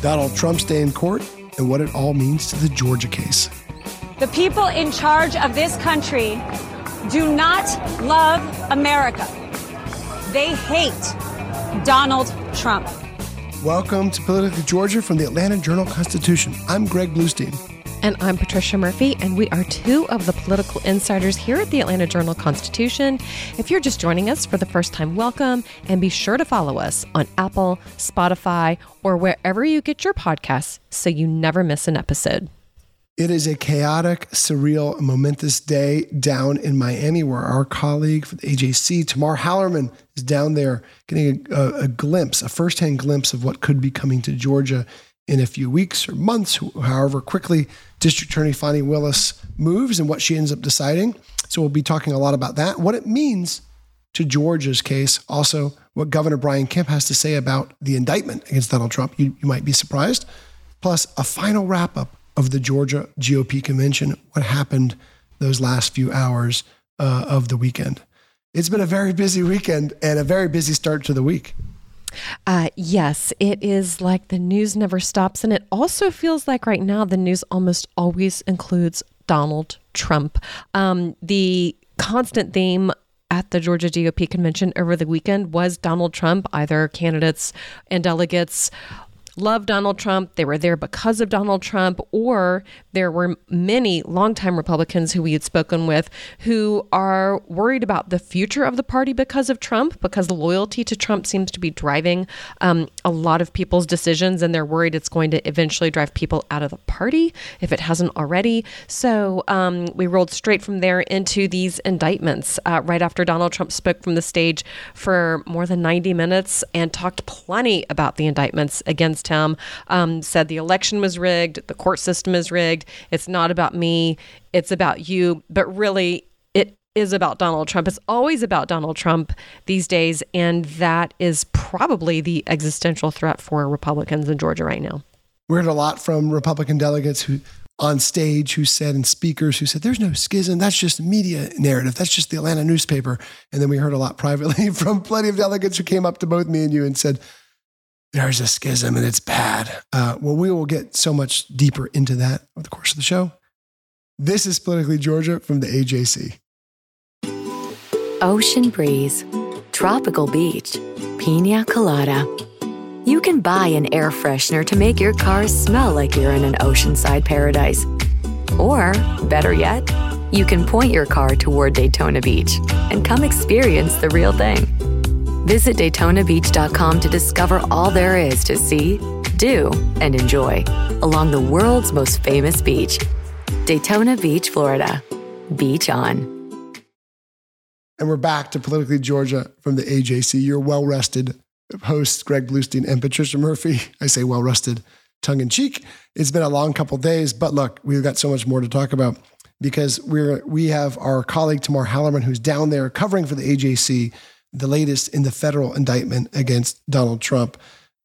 Donald Trump's day in court, and what it all means to the Georgia case. The people in charge of this country do not love America. They hate Donald Trump. Welcome to Politically Georgia from the Atlanta Journal Constitution. I'm Greg Bluestein. And I'm Patricia Murphy, and we are two of the political insiders here at the Atlanta Journal Constitution. If you're just joining us for the first time, welcome, and be sure to follow us on Apple, Spotify, or wherever you get your podcasts so you never miss an episode. It is a chaotic, surreal, momentous day down in Miami where our colleague for the AJC, Tamar Hallerman, is down there getting a, a, a glimpse, a firsthand glimpse of what could be coming to Georgia in a few weeks or months, however quickly District Attorney Fani Willis moves and what she ends up deciding. So we'll be talking a lot about that, what it means to Georgia's case, also what Governor Brian Kemp has to say about the indictment against Donald Trump. You, you might be surprised. Plus, a final wrap up of the Georgia GOP convention, what happened those last few hours uh, of the weekend. It's been a very busy weekend and a very busy start to the week. Uh, yes, it is like the news never stops. And it also feels like right now the news almost always includes Donald Trump. Um, the constant theme at the Georgia GOP convention over the weekend was Donald Trump, either candidates and delegates love Donald Trump, they were there because of Donald Trump, or there were many longtime Republicans who we had spoken with who are worried about the future of the party because of Trump, because loyalty to Trump seems to be driving um, a lot of people's decisions, and they're worried it's going to eventually drive people out of the party if it hasn't already. So um, we rolled straight from there into these indictments uh, right after Donald Trump spoke from the stage for more than 90 minutes and talked plenty about the indictments against him, um, said the election was rigged, the court system is rigged. It's not about me, it's about you. But really, it is about Donald Trump. It's always about Donald Trump these days. And that is probably the existential threat for Republicans in Georgia right now. We heard a lot from Republican delegates who on stage who said and speakers who said there's no schism that's just media narrative that's just the atlanta newspaper and then we heard a lot privately from plenty of delegates who came up to both me and you and said there's a schism and it's bad. Uh, well, we will get so much deeper into that over the course of the show. This is Politically Georgia from the AJC. Ocean breeze, tropical beach, pina colada. You can buy an air freshener to make your car smell like you're in an oceanside paradise. Or, better yet, you can point your car toward Daytona Beach and come experience the real thing. Visit DaytonaBeach.com to discover all there is to see, do, and enjoy along the world's most famous beach, Daytona Beach, Florida. Beach on. And we're back to Politically Georgia from the AJC. Your well rested hosts, Greg Bluestein and Patricia Murphy. I say well rested tongue in cheek. It's been a long couple days, but look, we've got so much more to talk about because we're we have our colleague Tamar Hallerman who's down there covering for the AJC the latest in the federal indictment against Donald Trump.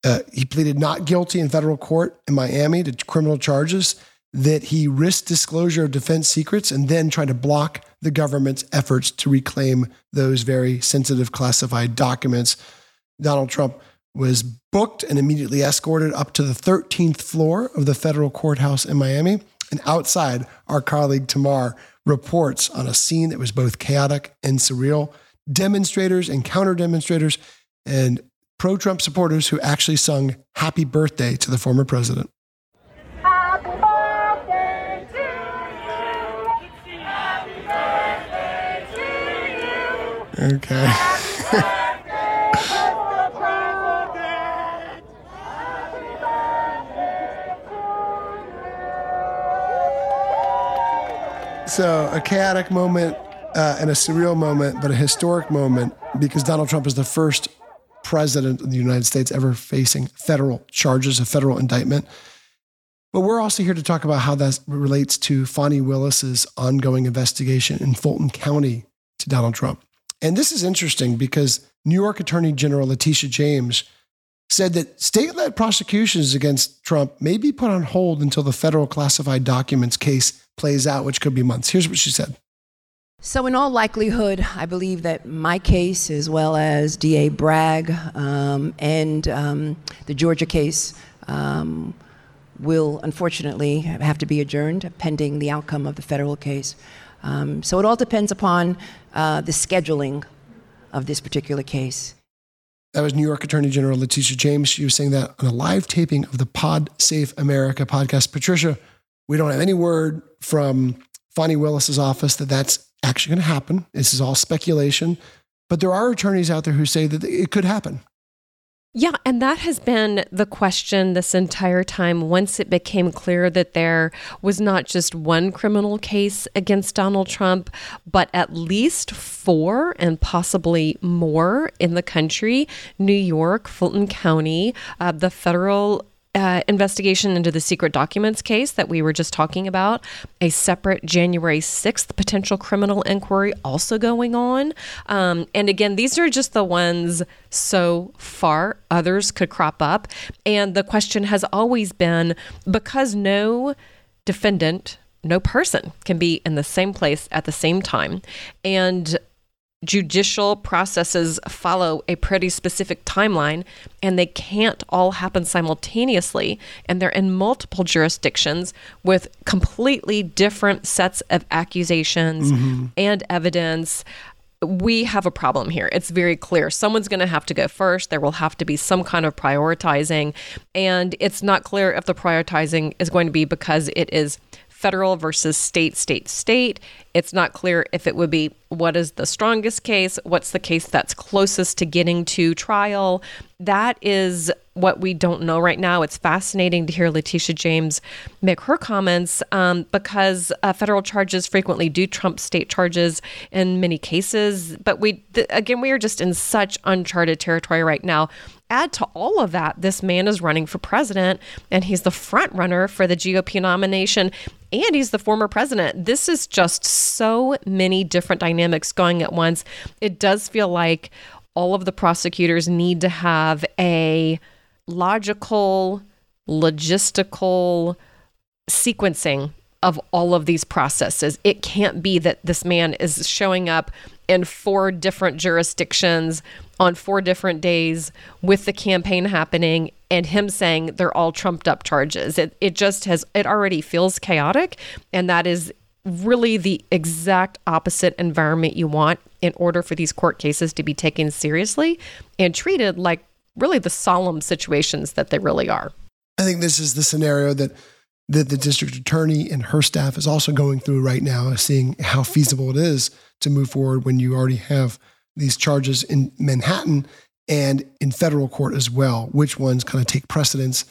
Uh, he pleaded not guilty in federal court in Miami to criminal charges that he risked disclosure of defense secrets and then tried to block the government's efforts to reclaim those very sensitive classified documents. Donald Trump was booked and immediately escorted up to the 13th floor of the federal courthouse in Miami. And outside, our colleague Tamar reports on a scene that was both chaotic and surreal demonstrators and counter demonstrators and pro Trump supporters who actually sung happy birthday to the former president. Okay. so, a chaotic moment uh, and a surreal moment, but a historic moment because Donald Trump is the first president of the United States ever facing federal charges, a federal indictment. But we're also here to talk about how that relates to Fani Willis's ongoing investigation in Fulton County to Donald Trump. And this is interesting because New York Attorney General Letitia James said that state led prosecutions against Trump may be put on hold until the federal classified documents case plays out, which could be months. Here's what she said So, in all likelihood, I believe that my case, as well as DA Bragg um, and um, the Georgia case, um, will unfortunately have to be adjourned pending the outcome of the federal case. Um, so, it all depends upon uh, the scheduling of this particular case. That was New York Attorney General Letitia James. She was saying that on a live taping of the Pod Save America podcast. Patricia, we don't have any word from Fani Willis's office that that's actually going to happen. This is all speculation, but there are attorneys out there who say that it could happen. Yeah, and that has been the question this entire time. Once it became clear that there was not just one criminal case against Donald Trump, but at least four and possibly more in the country New York, Fulton County, uh, the federal uh, investigation into the secret documents case that we were just talking about, a separate January 6th potential criminal inquiry also going on. Um, and again, these are just the ones so far. Others could crop up. And the question has always been because no defendant, no person can be in the same place at the same time. And judicial processes follow a pretty specific timeline and they can't all happen simultaneously and they're in multiple jurisdictions with completely different sets of accusations mm-hmm. and evidence we have a problem here. It's very clear. Someone's going to have to go first. There will have to be some kind of prioritizing. And it's not clear if the prioritizing is going to be because it is federal versus state, state, state. It's not clear if it would be what is the strongest case, what's the case that's closest to getting to trial. That is what we don't know right now. It's fascinating to hear Letitia James make her comments um, because uh, federal charges frequently do trump state charges in many cases. But we, th- again, we are just in such uncharted territory right now add to all of that, this man is running for president and he's the front runner for the GOP nomination and he's the former president. This is just so many different dynamics going at once. It does feel like all of the prosecutors need to have a logical, logistical sequencing of all of these processes. It can't be that this man is showing up in four different jurisdictions on four different days with the campaign happening and him saying they're all trumped up charges. It, it just has, it already feels chaotic. And that is really the exact opposite environment you want in order for these court cases to be taken seriously and treated like really the solemn situations that they really are. I think this is the scenario that that the district attorney and her staff is also going through right now, seeing how feasible it is to move forward when you already have these charges in Manhattan and in federal court as well. Which ones kind of take precedence?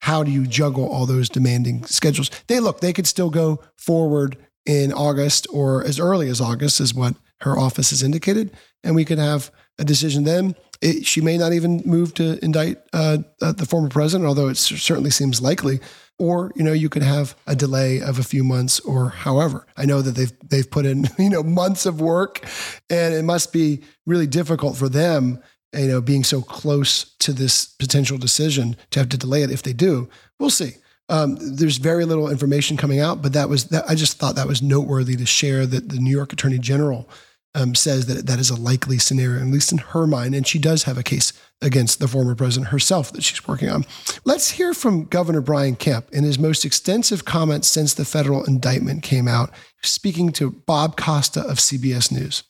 How do you juggle all those demanding schedules? They look, they could still go forward in August or as early as August, is what her office has indicated. And we could have a decision then. It, she may not even move to indict uh, uh, the former president, although it certainly seems likely or you know you could have a delay of a few months or however i know that they've they've put in you know months of work and it must be really difficult for them you know being so close to this potential decision to have to delay it if they do we'll see um, there's very little information coming out but that was that i just thought that was noteworthy to share that the new york attorney general um, says that that is a likely scenario, at least in her mind. And she does have a case against the former president herself that she's working on. Let's hear from Governor Brian Kemp in his most extensive comments since the federal indictment came out, speaking to Bob Costa of CBS News.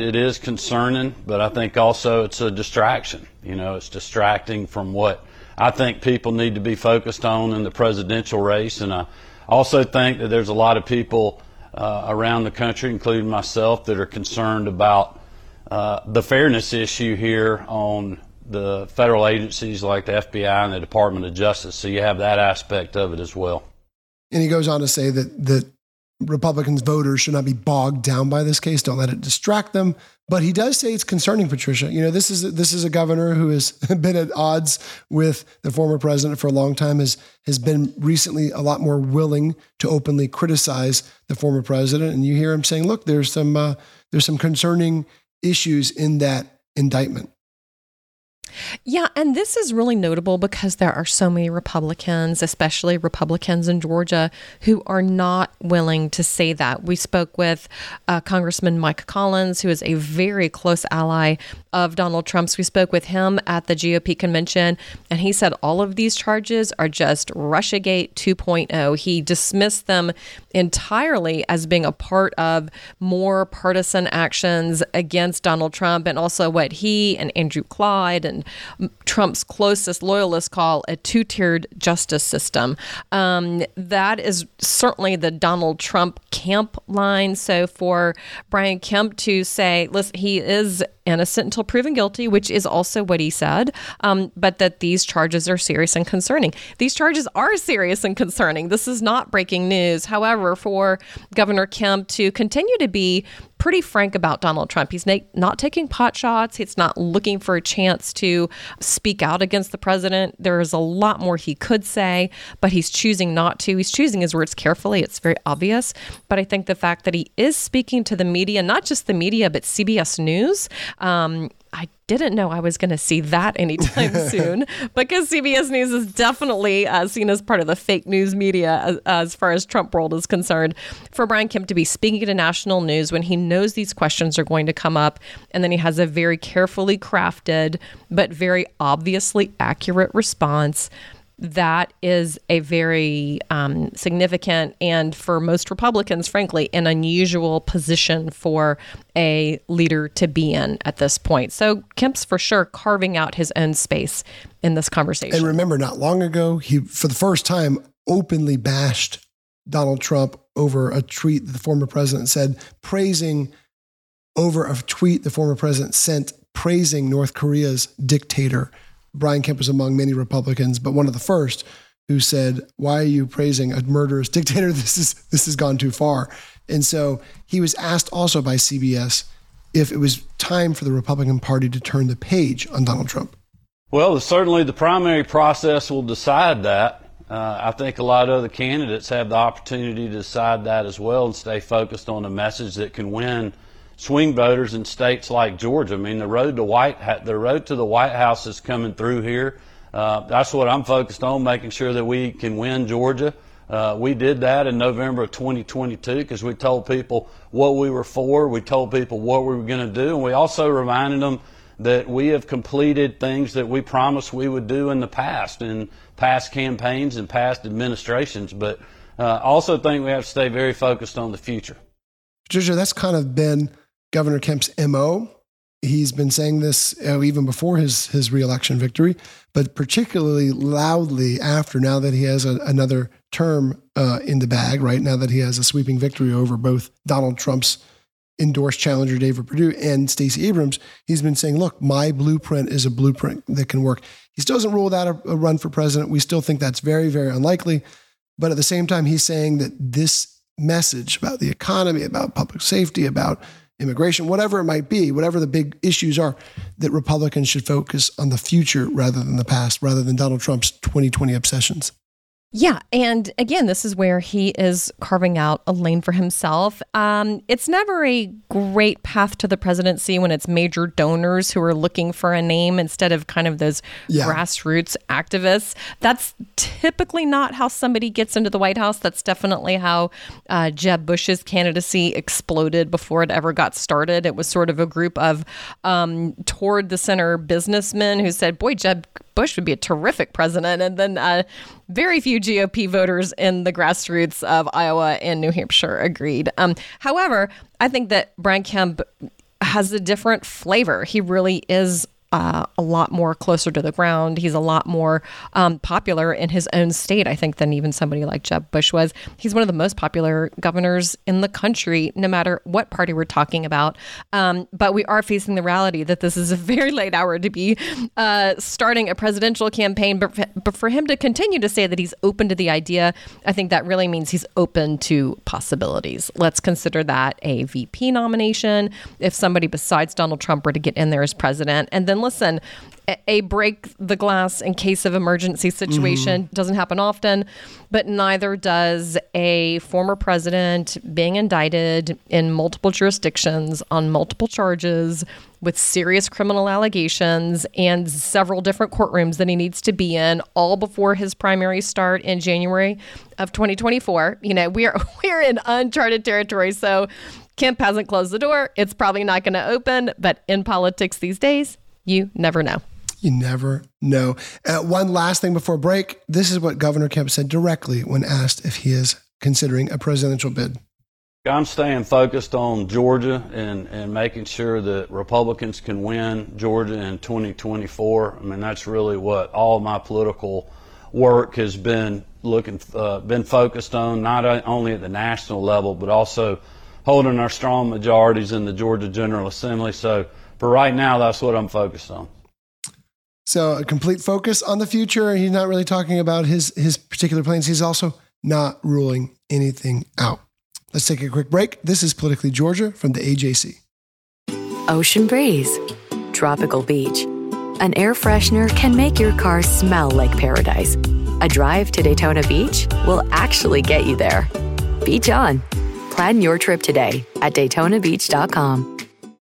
It is concerning, but I think also it's a distraction. You know, it's distracting from what I think people need to be focused on in the presidential race. And I also think that there's a lot of people uh, around the country, including myself, that are concerned about uh, the fairness issue here on the federal agencies like the FBI and the Department of Justice. So you have that aspect of it as well. And he goes on to say that that Republicans voters should not be bogged down by this case. Don't let it distract them. But he does say it's concerning, Patricia. You know, this is this is a governor who has been at odds with the former president for a long time. has has been recently a lot more willing to openly criticize the former president. And you hear him saying, "Look, there's some uh, there's some concerning issues in that indictment." Yeah, and this is really notable because there are so many Republicans, especially Republicans in Georgia, who are not willing to say that. We spoke with uh, Congressman Mike Collins, who is a very close ally of Donald Trump's. We spoke with him at the GOP convention, and he said all of these charges are just Russiagate 2.0. He dismissed them entirely as being a part of more partisan actions against Donald Trump and also what he and Andrew Clyde and Trump's closest loyalists call a two tiered justice system. Um, that is certainly the Donald Trump camp line. So for Brian Kemp to say, listen, he is innocent until proven guilty, which is also what he said, um, but that these charges are serious and concerning. These charges are serious and concerning. This is not breaking news. However, for Governor Kemp to continue to be pretty frank about Donald Trump. He's not taking pot shots. He's not looking for a chance to speak out against the president. There is a lot more he could say, but he's choosing not to. He's choosing his words carefully. It's very obvious. But I think the fact that he is speaking to the media, not just the media, but CBS News, um, I didn't know I was going to see that anytime soon because CBS News is definitely uh, seen as part of the fake news media as, as, far as Trump world is concerned. For Brian Kemp to be speaking to national news when he knows these questions are going to come up, and then he has a very carefully crafted but very obviously accurate response that is a very um, significant and for most Republicans, frankly, an unusual position for a leader to be in at this point. So Kemp's for sure carving out his own space in this conversation. And remember, not long ago, he, for the first time, openly bashed Donald Trump over a tweet that the former president said, praising over a tweet the former president sent praising North Korea's dictator. Brian Kemp was among many Republicans, but one of the first who said, "Why are you praising a murderous dictator? This is this has gone too far." And so he was asked also by CBS if it was time for the Republican Party to turn the page on Donald Trump. Well, certainly the primary process will decide that. Uh, I think a lot of other candidates have the opportunity to decide that as well and stay focused on a message that can win swing voters in states like Georgia. I mean, the road to White the road to the White House is coming through here. Uh, that's what I'm focused on, making sure that we can win Georgia. Uh, we did that in November of 2022 because we told people what we were for. We told people what we were going to do, and we also reminded them that we have completed things that we promised we would do in the past, in past campaigns and past administrations. But uh, also think we have to stay very focused on the future. Patricia, that's kind of been Governor Kemp's MO. He's been saying this uh, even before his, his reelection victory, but particularly loudly after now that he has a, another term uh, in the bag, right? Now that he has a sweeping victory over both Donald Trump's endorsed challenger David Perdue and Stacey Abrams, he's been saying, look, my blueprint is a blueprint that can work. He still doesn't rule out a, a run for president. We still think that's very, very unlikely. But at the same time, he's saying that this message about the economy, about public safety, about immigration, whatever it might be, whatever the big issues are, that Republicans should focus on the future rather than the past, rather than Donald Trump's 2020 obsessions. Yeah. And again, this is where he is carving out a lane for himself. Um, it's never a great path to the presidency when it's major donors who are looking for a name instead of kind of those yeah. grassroots activists. That's typically not how somebody gets into the White House. That's definitely how uh, Jeb Bush's candidacy exploded before it ever got started. It was sort of a group of um, toward the center businessmen who said, Boy, Jeb Bush would be a terrific president. And then uh, very few GOP voters in the grassroots of Iowa and New Hampshire agreed. Um, however, I think that Brian Kemp has a different flavor. He really is uh, a lot more closer to the ground. He's a lot more um, popular in his own state, I think, than even somebody like Jeb Bush was. He's one of the most popular governors in the country, no matter what party we're talking about. Um, but we are facing the reality that this is a very late hour to be uh, starting a presidential campaign. But for, but for him to continue to say that he's open to the idea, I think that really means he's open to possibilities. Let's consider that a VP nomination if somebody besides Donald Trump were to get in there as president. And then listen, a break the glass in case of emergency situation Mm-hmm. doesn't happen often, but neither does a former president being indicted in multiple jurisdictions on multiple charges with serious criminal allegations and several different courtrooms that he needs to be in all before his primary start in January of 2024. You know, we're we're in uncharted territory, so Kemp hasn't closed the door. It's probably not going to open, but in politics these days, you never know. You never know. Uh, one last thing before break. This is what Governor Kemp said directly when asked if he is considering a presidential bid. I'm staying focused on Georgia and, and making sure that Republicans can win Georgia in 2024. I mean, that's really what all my political work has been looking, uh, been focused on, not only at the national level, but also holding our strong majorities in the Georgia General Assembly. So for right now, that's what I'm focused on. So a complete focus on the future. He's not really talking about his his particular plans. He's also not ruling anything out. Let's take a quick break. This is Politically Georgia from the AJC. Ocean breeze, tropical beach. An air freshener can make your car smell like paradise. A drive to Daytona Beach will actually get you there. Beach on. Plan your trip today at DaytonaBeach.com.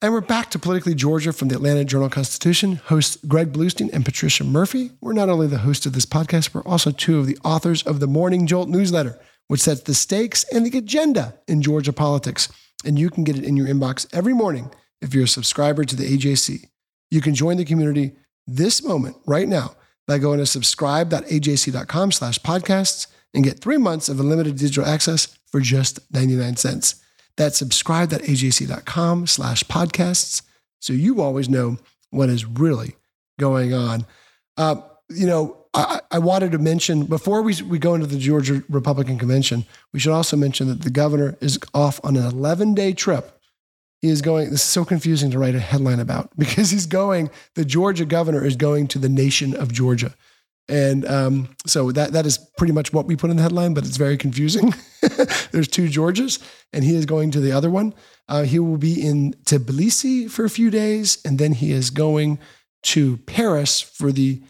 And we're back to Politically Georgia from the Atlanta Journal Constitution. Hosts Greg Bluestein and Patricia Murphy. We're not only the host of this podcast, we're also two of the authors of the Morning Jolt newsletter, which sets the stakes and the agenda in Georgia politics. And you can get it in your inbox every morning if you're a subscriber to the AJC. You can join the community this moment, right now, by going to subscribe.ajc.com slash podcasts and get three months of unlimited digital access for just 99 cents. That's subscribe.ajc.com slash podcasts so you always know what is really going on. Uh, you know, I, I wanted to mention before we, we go into the Georgia Republican Convention, we should also mention that the governor is off on an 11 day trip. He is going, this is so confusing to write a headline about because he's going, the Georgia governor is going to the nation of Georgia. And um, so that that is pretty much what we put in the headline, but it's very confusing. There's two Georges, and he is going to the other one. Uh, he will be in Tbilisi for a few days, and then he is going to Paris for the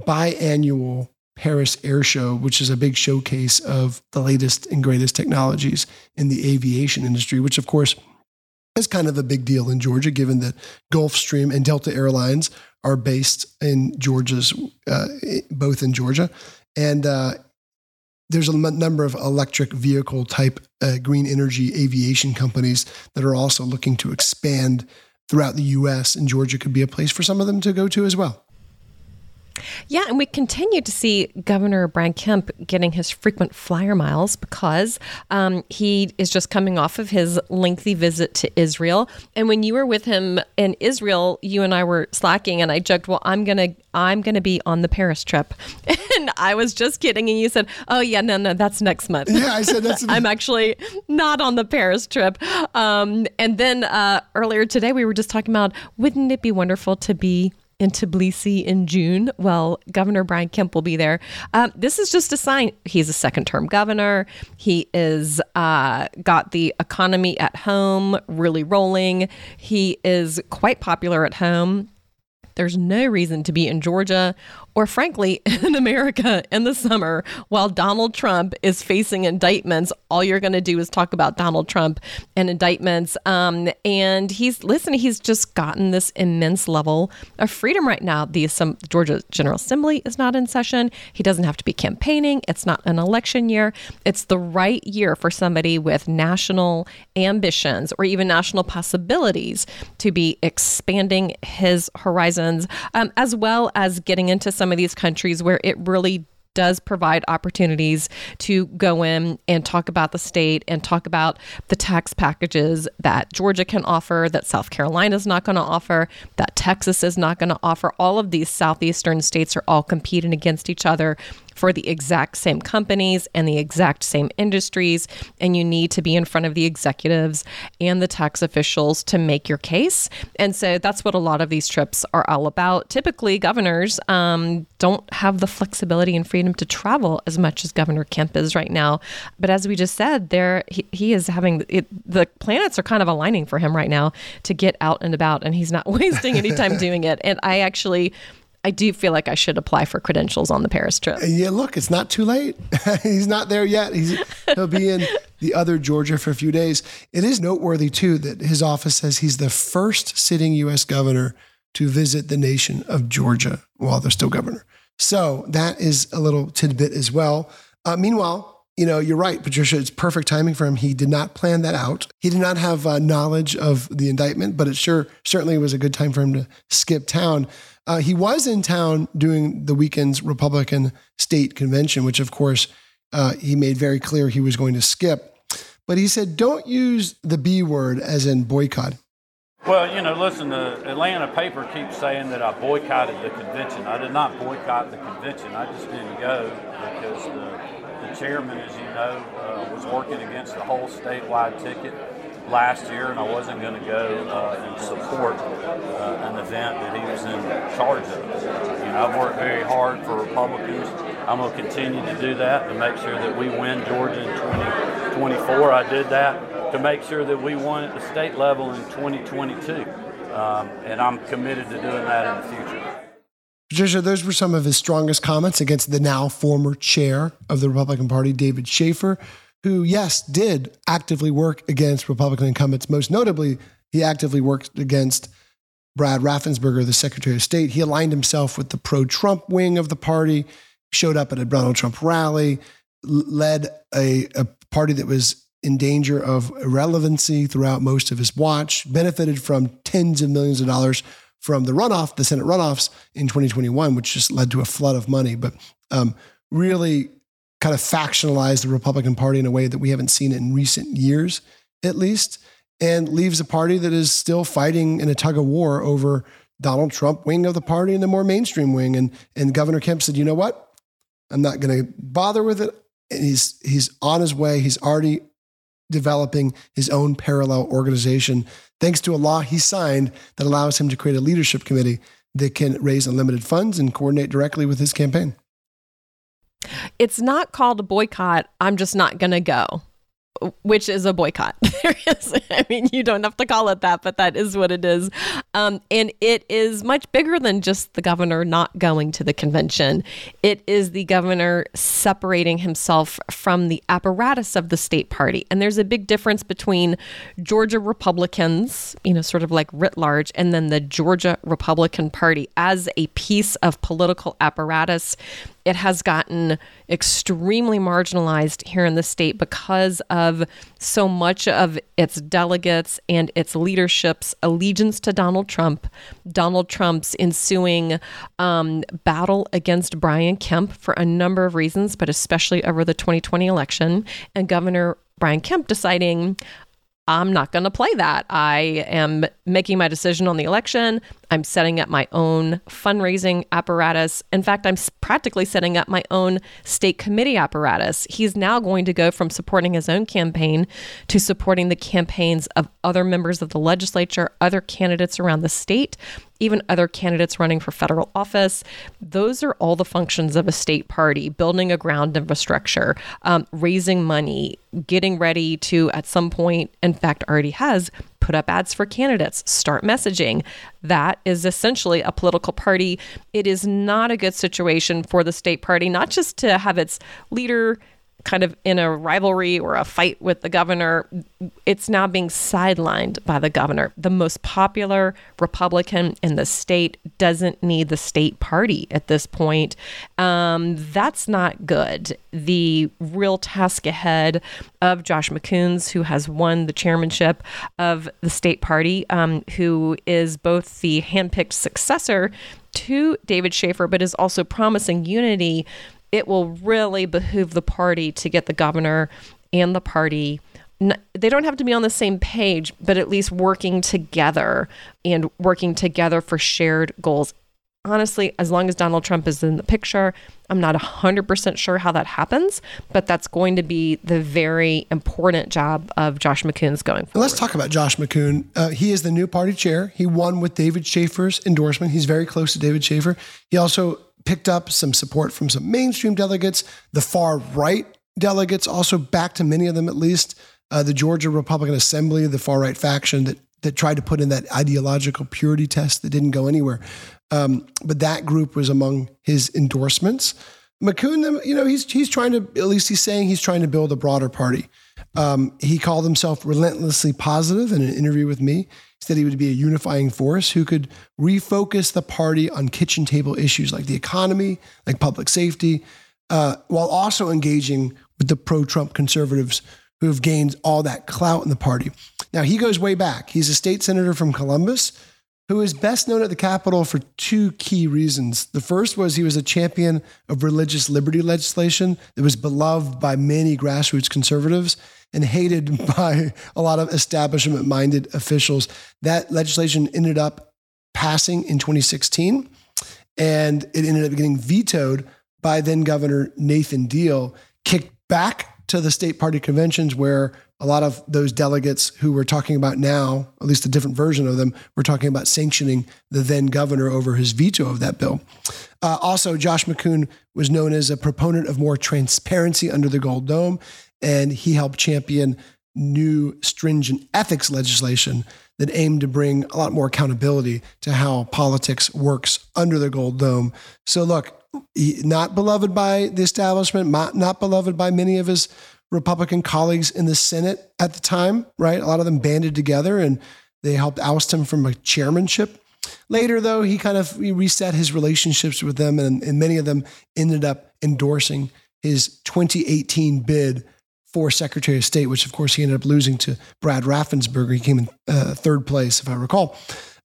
biannual Paris Air Show, which is a big showcase of the latest and greatest technologies in the aviation industry, which, of course, is kind of a big deal in Georgia, given that Gulfstream and Delta Airlines are based in Georgia's, uh, both in Georgia. And uh, there's a m- number of electric vehicle type uh, green energy aviation companies that are also looking to expand throughout the US, and Georgia could be a place for some of them to go to as well. Yeah, and we continue to see Governor Brian Kemp getting his frequent flyer miles because um, he is just coming off of his lengthy visit to Israel. And when you were with him in Israel, you and I were slacking, and I joked, "Well, I'm gonna, I'm gonna be on the Paris trip," and I was just kidding, and you said, "Oh yeah, no, no, that's next month." Yeah, I said that's. I'm actually not on the Paris trip. Um, and then uh, earlier today, we were just talking about wouldn't it be wonderful to be in Tbilisi in June? Well, Governor Brian Kemp will be there. Um, this is just a sign he's a second term governor. He is uh, got the economy at home really rolling. He is quite popular at home. There's no reason to be in Georgia or, frankly, in America in the summer while Donald Trump is facing indictments. All you're going to do is talk about Donald Trump and indictments. Um, and he's, listen, he's just gotten this immense level of freedom right now. The Assem- Georgia General Assembly is not in session. He doesn't have to be campaigning. It's not an election year. It's the right year for somebody with national ambitions or even national possibilities to be expanding his horizons, um, as well as getting into some of these countries where it really does provide opportunities to go in and talk about the state and talk about the tax packages that Georgia can offer, that South Carolina is not going to offer, that Texas is not going to offer. All of these southeastern states are all competing against each other for the exact same companies and the exact same industries. And you need to be in front of the executives and the tax officials to make your case. And so that's what a lot of these trips are all about. Typically, governors um, don't have the flexibility and freedom to travel as much as Governor Kemp is right now. But as we just said, there he, he is having it, the planets are kind of aligning for him right now to get out and about, and he's not wasting any time doing it. And I actually I do feel like I should apply for credentials on the Paris trip. Yeah, look, it's not too late. He's not there yet. He's, he'll be in the other Georgia for a few days. It is noteworthy, too, that his office says he's the first sitting U.S. governor to visit the nation of Georgia while they're still governor. So that is a little tidbit as well. Uh, meanwhile, you know, you're right, Patricia. It's perfect timing for him. He did not plan that out. He did not have uh, knowledge of the indictment, but it sure certainly was a good time for him to skip town. Uh, he was in town doing the weekend's Republican state convention, which of course uh, he made very clear he was going to skip. But he said, don't use the B word as in boycott. Well, you know, listen, the Atlanta paper keeps saying that I boycotted the convention. I did not boycott the convention. I just didn't go because the, the chairman, as you know, uh, was working against the whole statewide ticket last year, and I wasn't going to go uh, and support uh, an event that he was in charge of. You know, I've worked very hard for Republicans. I'm going to continue to do that to make sure that we win Georgia in 2024. I did that to make sure that we won at the state level in 2022, um, and I'm committed to doing that in the future. Patricia, those were some of his strongest comments against the now former chair of the Republican Party, David Shafer who, yes, did actively work against Republican incumbents. Most notably, he actively worked against Brad Raffensperger, the Secretary of State. He aligned himself with the pro Trump wing of the party, showed up at a Donald Trump rally, led a, a party that was in danger of irrelevancy throughout most of his watch, benefited from tens of millions of dollars from the runoff, the Senate runoffs in 2021, which just led to a flood of money. But um, really kind of factionalized the Republican Party in a way that we haven't seen in recent years, at least, and leaves a party that is still fighting in a tug of war over Donald Trump wing of the party and the more mainstream wing. And and Governor Kemp said, you know what? I'm not going to bother with it. And he's he's on his way. He's already developing his own parallel organization, thanks to a law he signed that allows him to create a leadership committee that can raise unlimited funds and coordinate directly with his campaign. It's not called a boycott. I'm just not going to go which is a boycott. there is, I mean, you don't have to call it that, but that is what it is. Um, and it is much bigger than just the governor not going to the convention. It is the governor separating himself from the apparatus of the state party. And there's a big difference between Georgia Republicans, you know, sort of like writ large, and then the Georgia Republican Party as a piece of political apparatus it has gotten extremely marginalized here in the state because of so much of its delegates and its leadership's allegiance to Donald Trump, Donald Trump's ensuing um, battle against Brian Kemp for a number of reasons, but especially over the 2020 election, and Governor Brian Kemp deciding, I'm not going to play that. I am making my decision on the election. I'm setting up my own fundraising apparatus. In fact, I'm practically setting up my own state committee apparatus. He's now going to go from supporting his own campaign to supporting the campaigns of other members of the legislature, other candidates around the state, even other candidates running for federal office. Those are all the functions of a state party building a ground infrastructure, um, raising money, getting ready to, at some point, in fact, already has put up ads for candidates, start messaging. That is essentially a political party. It is not a good situation for the state party, not just to have its leader kind of in a rivalry or a fight with the governor, it's now being sidelined by the governor. The most popular Republican in the state doesn't need the state party at this point. Um, that's not good. The real task ahead of Josh McKoon's, who has won the chairmanship of the state party, um, who is both the handpicked successor to David Shafer, but is also promising unity it will really behoove the party to get the governor and the party they don't have to be on the same page, but at least working together and working together for shared goals. Honestly, as long as Donald Trump is in the picture, I'm not 100% sure how that happens, but that's going to be the very important job of Josh McKoon's going forward. Let's talk about Josh McKoon. Uh, he is the new party chair. He won with David Shafer's endorsement. He's very close to David Shafer. He also picked up some support from some mainstream delegates. The far right delegates also backed many of them at least. Uh, the Georgia Republican Assembly, the far right faction that that tried to put in that ideological purity test that didn't go anywhere. Um, but that group was among his endorsements. McKoon, you know, he's he's trying to at least he's saying he's trying to build a broader party. Um, he called himself relentlessly positive in an interview with me. He said he would be a unifying force who could refocus the party on kitchen table issues like the economy, like public safety, uh, while also engaging with the pro-Trump conservatives who have gained all that clout in the party. Now he goes way back. He's a state senator from Columbus who is best known at the Capitol for two key reasons. The first was he was a champion of religious liberty legislation that was beloved by many grassroots conservatives and hated by a lot of establishment minded officials. That legislation ended up passing in 2016 and it ended up getting vetoed by then Governor Nathan Deal, kicked back to the state party conventions where a lot of those delegates who we're talking about now, at least a different version of them, were talking about sanctioning the then governor over his veto of that bill. Uh, also, Josh McKoon was known as a proponent of more transparency under the Gold Dome, and he helped champion new stringent ethics legislation that aimed to bring a lot more accountability to how politics works under the Gold Dome. So, look, not beloved by the establishment, not, beloved by many of his Republican colleagues in the Senate at the time, right? A lot of them banded together and they helped oust him from a chairmanship. Later, though, he kind of reset his relationships with them, and, and many of them ended up endorsing his 2018 bid for Secretary of State, which of course he ended up losing to Brad Raffensperger. He came in uh, third place, if I recall.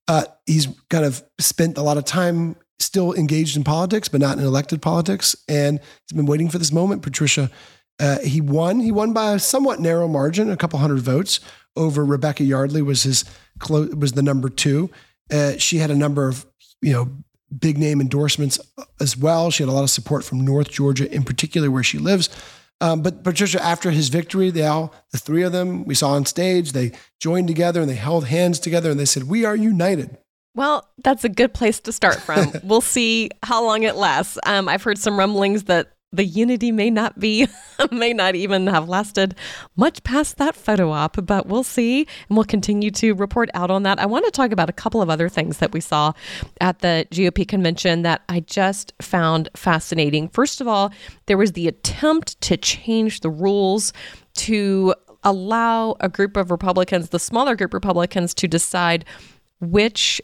Uh, he's kind of spent a lot of time still engaged in politics, but not in elected politics, and he's been waiting for this moment, Patricia, uh, he won. He won by a somewhat narrow margin, a couple hundred votes over Rebecca Yardley was his was the number two. Uh, she had a number of you know big name endorsements as well. She had a lot of support from North Georgia, in particular, where she lives. Um, but Patricia, after his victory, they all the three of them we saw on stage. They joined together and they held hands together and they said, "We are united." Well, that's a good place to start from. we'll see how long it lasts. Um, I've heard some rumblings that the unity may not be, may not even have lasted much past that photo op, but we'll see. And we'll continue to report out on that. I want to talk about a couple of other things that we saw at the GOP convention that I just found fascinating. First of all, there was the attempt to change the rules to allow a group of Republicans, the smaller group Republicans, to decide which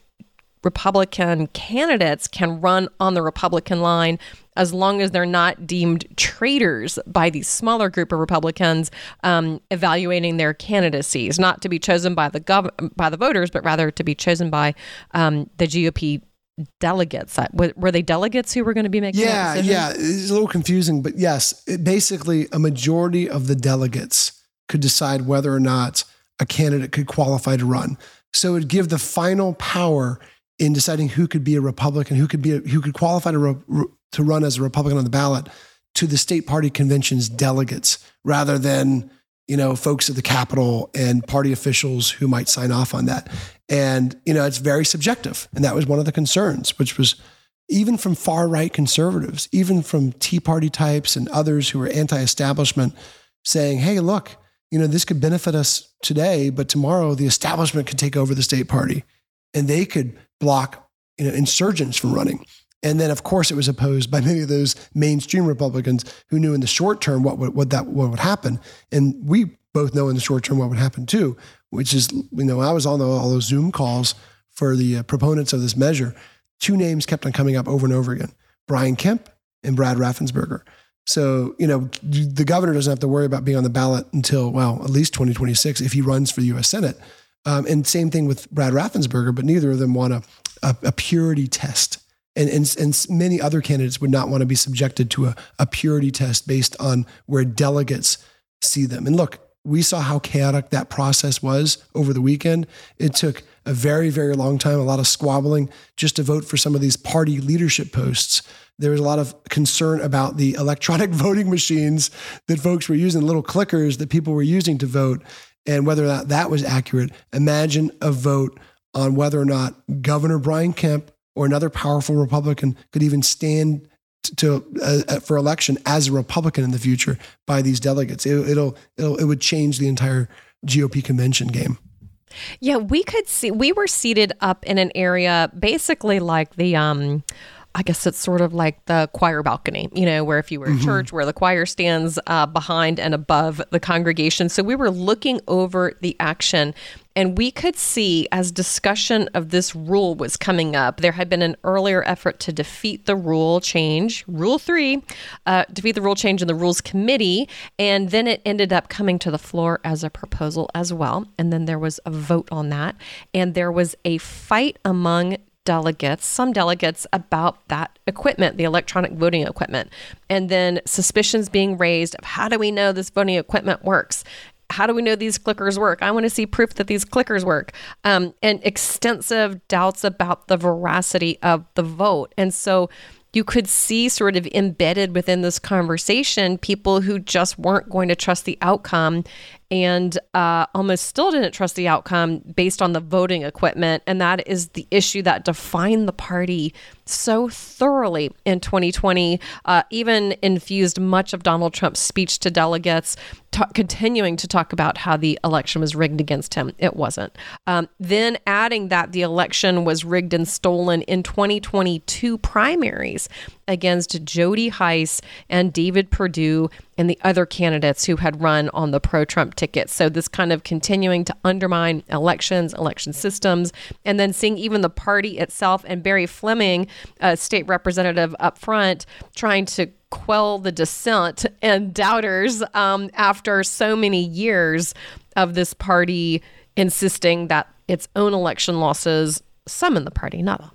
Republican candidates can run on the Republican line as long as they're not deemed traitors by the smaller group of Republicans um, evaluating their candidacies, not to be chosen by the gov- by the voters, but rather to be chosen by um, the GOP delegates. Were they delegates who were going to be making? Yeah, yeah. It's a little confusing, but yes, it, basically a majority of the delegates could decide whether or not a candidate could qualify to run. So it would give the final power in deciding who could be a Republican, who could be a, who could qualify to to run as a Republican on the ballot to the state party convention's delegates rather than you know folks at the Capitol and party officials who might sign off on that. And you know it's very subjective, and that was one of the concerns, which was even from far right conservatives, even from Tea Party types and others who are anti-establishment, saying, "Hey, look." You know, this could benefit us today, but tomorrow the establishment could take over the state party and they could block you know, insurgents from running. And then, of course, it was opposed by many of those mainstream Republicans who knew in the short term what would, what that what would happen. And we both know in the short term what would happen too, which is you know I was on the, all those Zoom calls for the uh, proponents of this measure. Two names kept on coming up over and over again: Brian Kemp and Brad Raffensperger. So you know the governor doesn't have to worry about being on the ballot until well at least 2026 if he runs for the U.S. Senate. Um, and same thing with Brad Raffensperger, but neither of them want a, a, a purity test And, and, and many other candidates would not want to be subjected to a, a purity test based on where delegates see them. And look, we saw how chaotic that process was over the weekend. It took a very, very long time, a lot of squabbling just to vote for some of these party leadership posts. There was a lot of concern about the electronic voting machines that folks were using, little clickers that people were using to vote, and whether or not that was accurate. Imagine a vote on whether or not Governor Brian Kemp or another powerful Republican could even stand to uh, for election as a Republican in the future by these delegates. It, it'll, it'll it would change the entire GOP convention game. Yeah, we could see we were seated up in an area basically like the um I guess it's sort of like the choir balcony, you know, where if you were in mm-hmm. church, where the choir stands uh, behind and above the congregation. So we were looking over the action and we could see as discussion of this rule was coming up, there had been an earlier effort to defeat the rule change, Rule 3, uh, defeat the rule change in the Rules Committee. And then it ended up coming to the floor as a proposal as well. And then there was a vote on that. And there was a fight among delegates, some delegates, about that equipment, the electronic voting equipment. And then suspicions being raised of how do we know this voting equipment works? how do we know these clickers work? I want to see proof that these clickers work. Um, and extensive doubts about the veracity of the vote. And so you could see sort of embedded within this conversation people who just weren't going to trust the outcome and uh, almost still didn't trust the outcome based on the voting equipment. And that is the issue that defined the party so thoroughly in 2020, uh, even infused much of Donald Trump's speech to delegates, t- continuing to talk about how the election was rigged against him. It wasn't. Um, then adding that the election was rigged and stolen in 2022 primaries against Jody Hice and David Perdue and the other candidates who had run on the pro Trump ticket. So, this kind of continuing to undermine elections, election systems, and then seeing even the party itself and Barry Fleming, a state representative up front, trying to quell the dissent and doubters um, after so many years of this party insisting that its own election losses summon the party, not all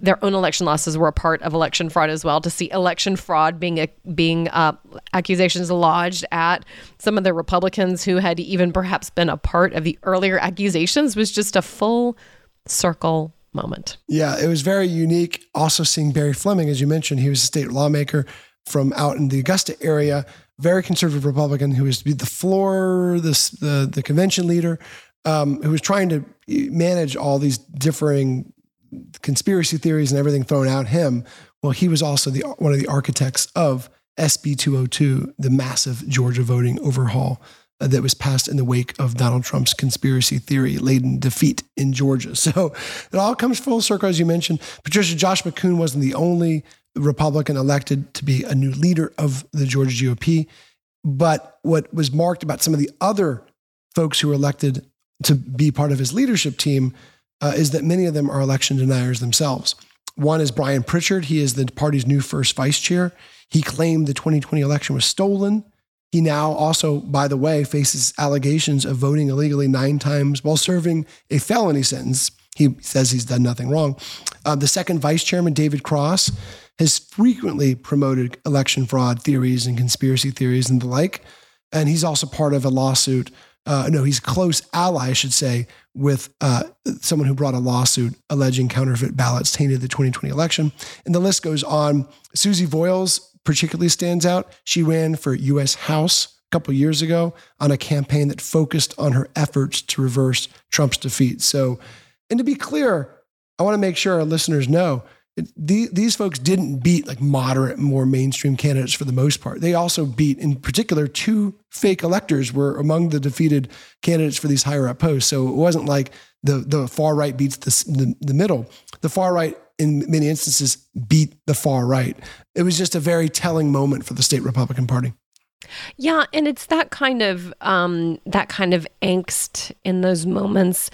their own election losses were a part of election fraud as well. To see election fraud being a, being uh, accusations lodged at some of the Republicans who had even perhaps been a part of the earlier accusations was just a full circle moment. Yeah, it was very unique. Also, seeing Barry Fleming, as you mentioned, he was a state lawmaker from out in the Augusta area, very conservative Republican who was to be the floor, this the the convention leader, um, who was trying to manage all these differing conspiracy theories and everything thrown out him. Well, he was also the one of the architects of SB 202, the massive Georgia voting overhaul uh, that was passed in the wake of Donald Trump's conspiracy theory laden defeat in Georgia. So it all comes full circle, as you mentioned. Patricia Josh McKoon wasn't the only Republican elected to be a new leader of the Georgia GOP. But what was marked about some of the other folks who were elected to be part of his leadership team uh, is that many of them are election deniers themselves. One is Brian Pritchard. He is the party's new first vice chair. He claimed the 2020 election was stolen. He now also, by the way, faces allegations of voting illegally nine times while serving a felony sentence. He says he's done nothing wrong. Uh, the second vice chairman, David Cross, has frequently promoted election fraud theories and conspiracy theories and the like. And he's also part of a lawsuit uh, no, he's a close ally, I should say, with uh, someone who brought a lawsuit alleging counterfeit ballots tainted the 2020 election. And the list goes on. Susie Voyles particularly stands out. She ran for U.S. House a couple years ago on a campaign that focused on her efforts to reverse Trump's defeat. So, and to be clear, I want to make sure our listeners know the, these folks didn't beat like moderate, more mainstream candidates for the most part. They also beat, in particular, two fake electors were among the defeated candidates for these higher up posts. So it wasn't like the the far right beats the, the, the middle. The far right, in many instances, beat the far right. It was just a very telling moment for the state Republican Party. Yeah, and it's that kind of um, that kind of angst in those moments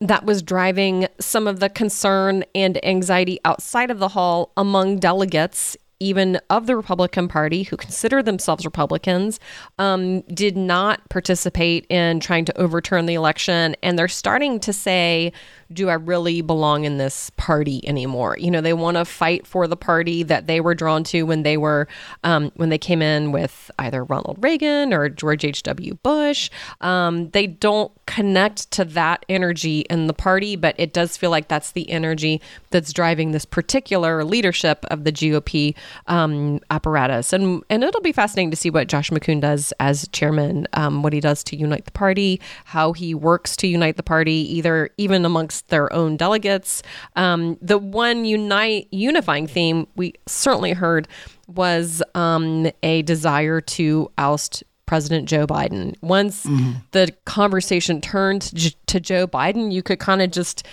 that was driving some of the concern and anxiety outside of the hall among delegates even of the Republican Party who consider themselves Republicans, um, did not participate in trying to overturn the election. And they're starting to say, do I really belong in this party anymore? You know, they want to fight for the party that they were drawn to when they were um, when they came in with either Ronald Reagan or George H.W. Bush. Um, they don't connect to that energy in the party, but it does feel like that's the energy that's driving this particular leadership of the GOP um, apparatus. And and it'll be fascinating to see what Josh McKoon does as chairman, um, what he does to unite the party, how he works to unite the party, either even amongst their own delegates. Um, the one unite unifying theme we certainly heard was um, a desire to oust President Joe Biden. Once mm-hmm. the conversation turned to Joe Biden, you could kind of just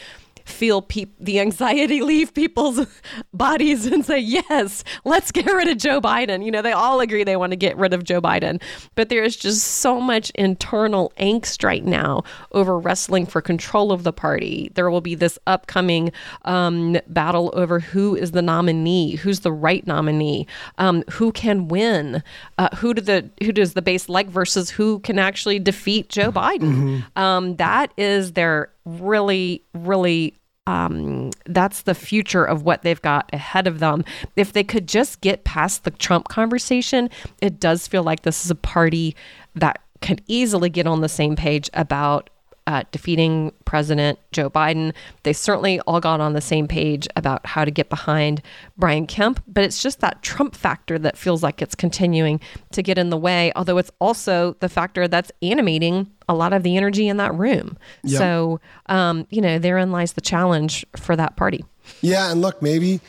feel pe- the anxiety leave people's bodies and say, yes, let's get rid of Joe Biden. You know, they all agree they want to get rid of Joe Biden. But there is just so much internal angst right now over wrestling for control of the party. There will be this upcoming um, battle over who is the nominee, who's the right nominee, um, who can win, uh, who do the who does the base like versus who can actually defeat Joe Biden. Mm-hmm. Um, that is their really, really um, that's the future of what they've got ahead of them. If they could just get past the Trump conversation, it does feel like this is a party that can easily get on the same page about uh, defeating President Joe Biden. They certainly all got on the same page about how to get behind Brian Kemp, but it's just that Trump factor that feels like it's continuing to get in the way, although it's also the factor that's animating a lot of the energy in that room. Yep. So, um, you know, therein lies the challenge for that party. Yeah. And look, maybe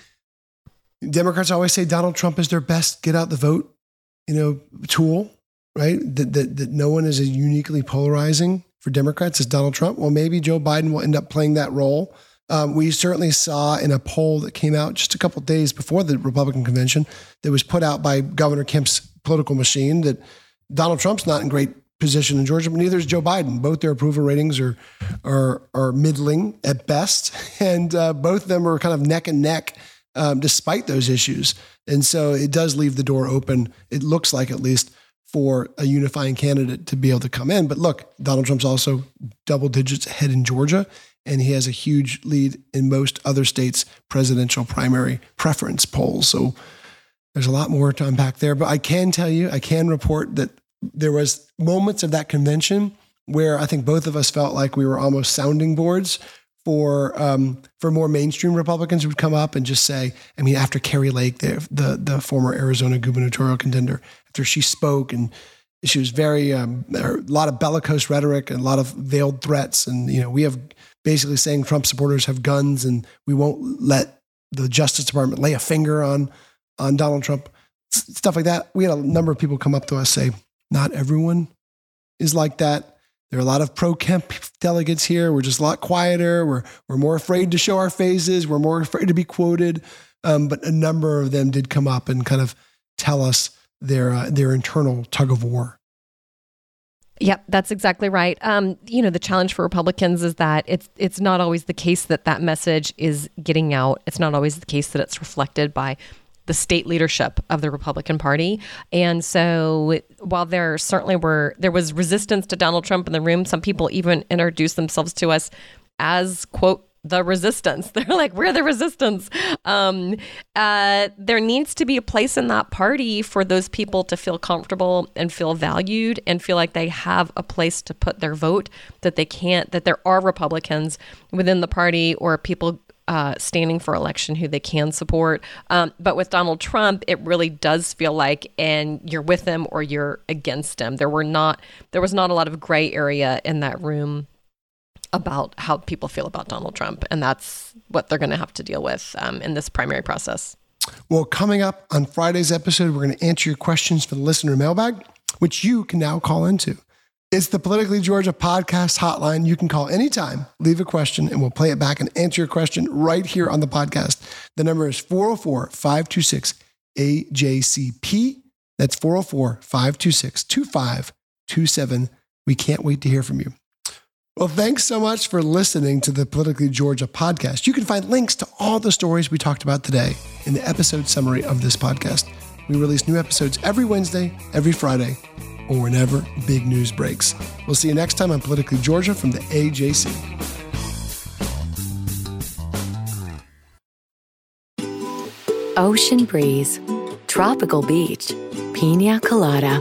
Democrats always say Donald Trump is their best get out the vote, you know, tool, right? That, that, that no one is uniquely polarizing for Democrats is Donald Trump. Well, maybe Joe Biden will end up playing that role. Um, we certainly saw in a poll that came out just a couple days before the Republican convention that was put out by Governor Kemp's political machine that Donald Trump's not in great position in Georgia, but neither is Joe Biden. Both their approval ratings are are, are middling at best, and uh, both of them are kind of neck and neck um, despite those issues. And so it does leave the door open. It looks like at least for a unifying candidate to be able to come in. But look, Donald Trump's also double digits ahead in Georgia, and he has a huge lead in most other states' presidential primary preference polls. So there's a lot more to unpack there. But I can tell you, I can report that there was moments of that convention where I think both of us felt like we were almost sounding boards for um, for more mainstream Republicans who would come up and just say, I mean, after Kari Lake, the the, the former Arizona gubernatorial contender, after she spoke and she was very um, a lot of bellicose rhetoric and a lot of veiled threats, and you know, we have basically saying Trump supporters have guns and we won't let the Justice Department lay a finger on on Donald Trump, stuff like that. We had a number of people come up to us say, not everyone is like that there are a lot of pro Kemp delegates here. We're just a lot quieter. We're, we're more afraid to show our faces. We're more afraid to be quoted. Um, but a number of them did come up and kind of tell us their, uh, their internal tug of war. Yep, that's exactly right. Um, you know, the challenge for Republicans is that it's it's not always the case that that message is getting out. It's not always the case that it's reflected by the state leadership of the Republican Party. And so while there certainly were there was resistance to Donald Trump in the room, some people even introduced themselves to us as quote the resistance. They're like, we're the resistance. Um, uh, there needs to be a place in that party for those people to feel comfortable and feel valued and feel like they have a place to put their vote, that they can't, that there are Republicans within the party or people uh, standing for election who they can support. Um, but with Donald Trump, it really does feel like, and you're with him or you're against him. There were not, there was not a lot of gray area in that room about how people feel about Donald Trump, and that's what they're going to have to deal with um, in this primary process. Well, coming up on Friday's episode, we're going to answer your questions for the listener mailbag, which you can now call into. It's the Politically Georgia podcast hotline. You can call anytime, leave a question, and we'll play it back and answer your question right here on the podcast. The number is 404 526 AJCP. That's 404 526 2527. We can't wait to hear from you. Well, thanks so much for listening to the Politically Georgia podcast. You can find links to all the stories we talked about today in the episode summary of this podcast. We release new episodes every Wednesday, every Friday, or whenever big news breaks. We'll see you next time on Politically Georgia from the AJC. Ocean breeze, tropical beach, pina colada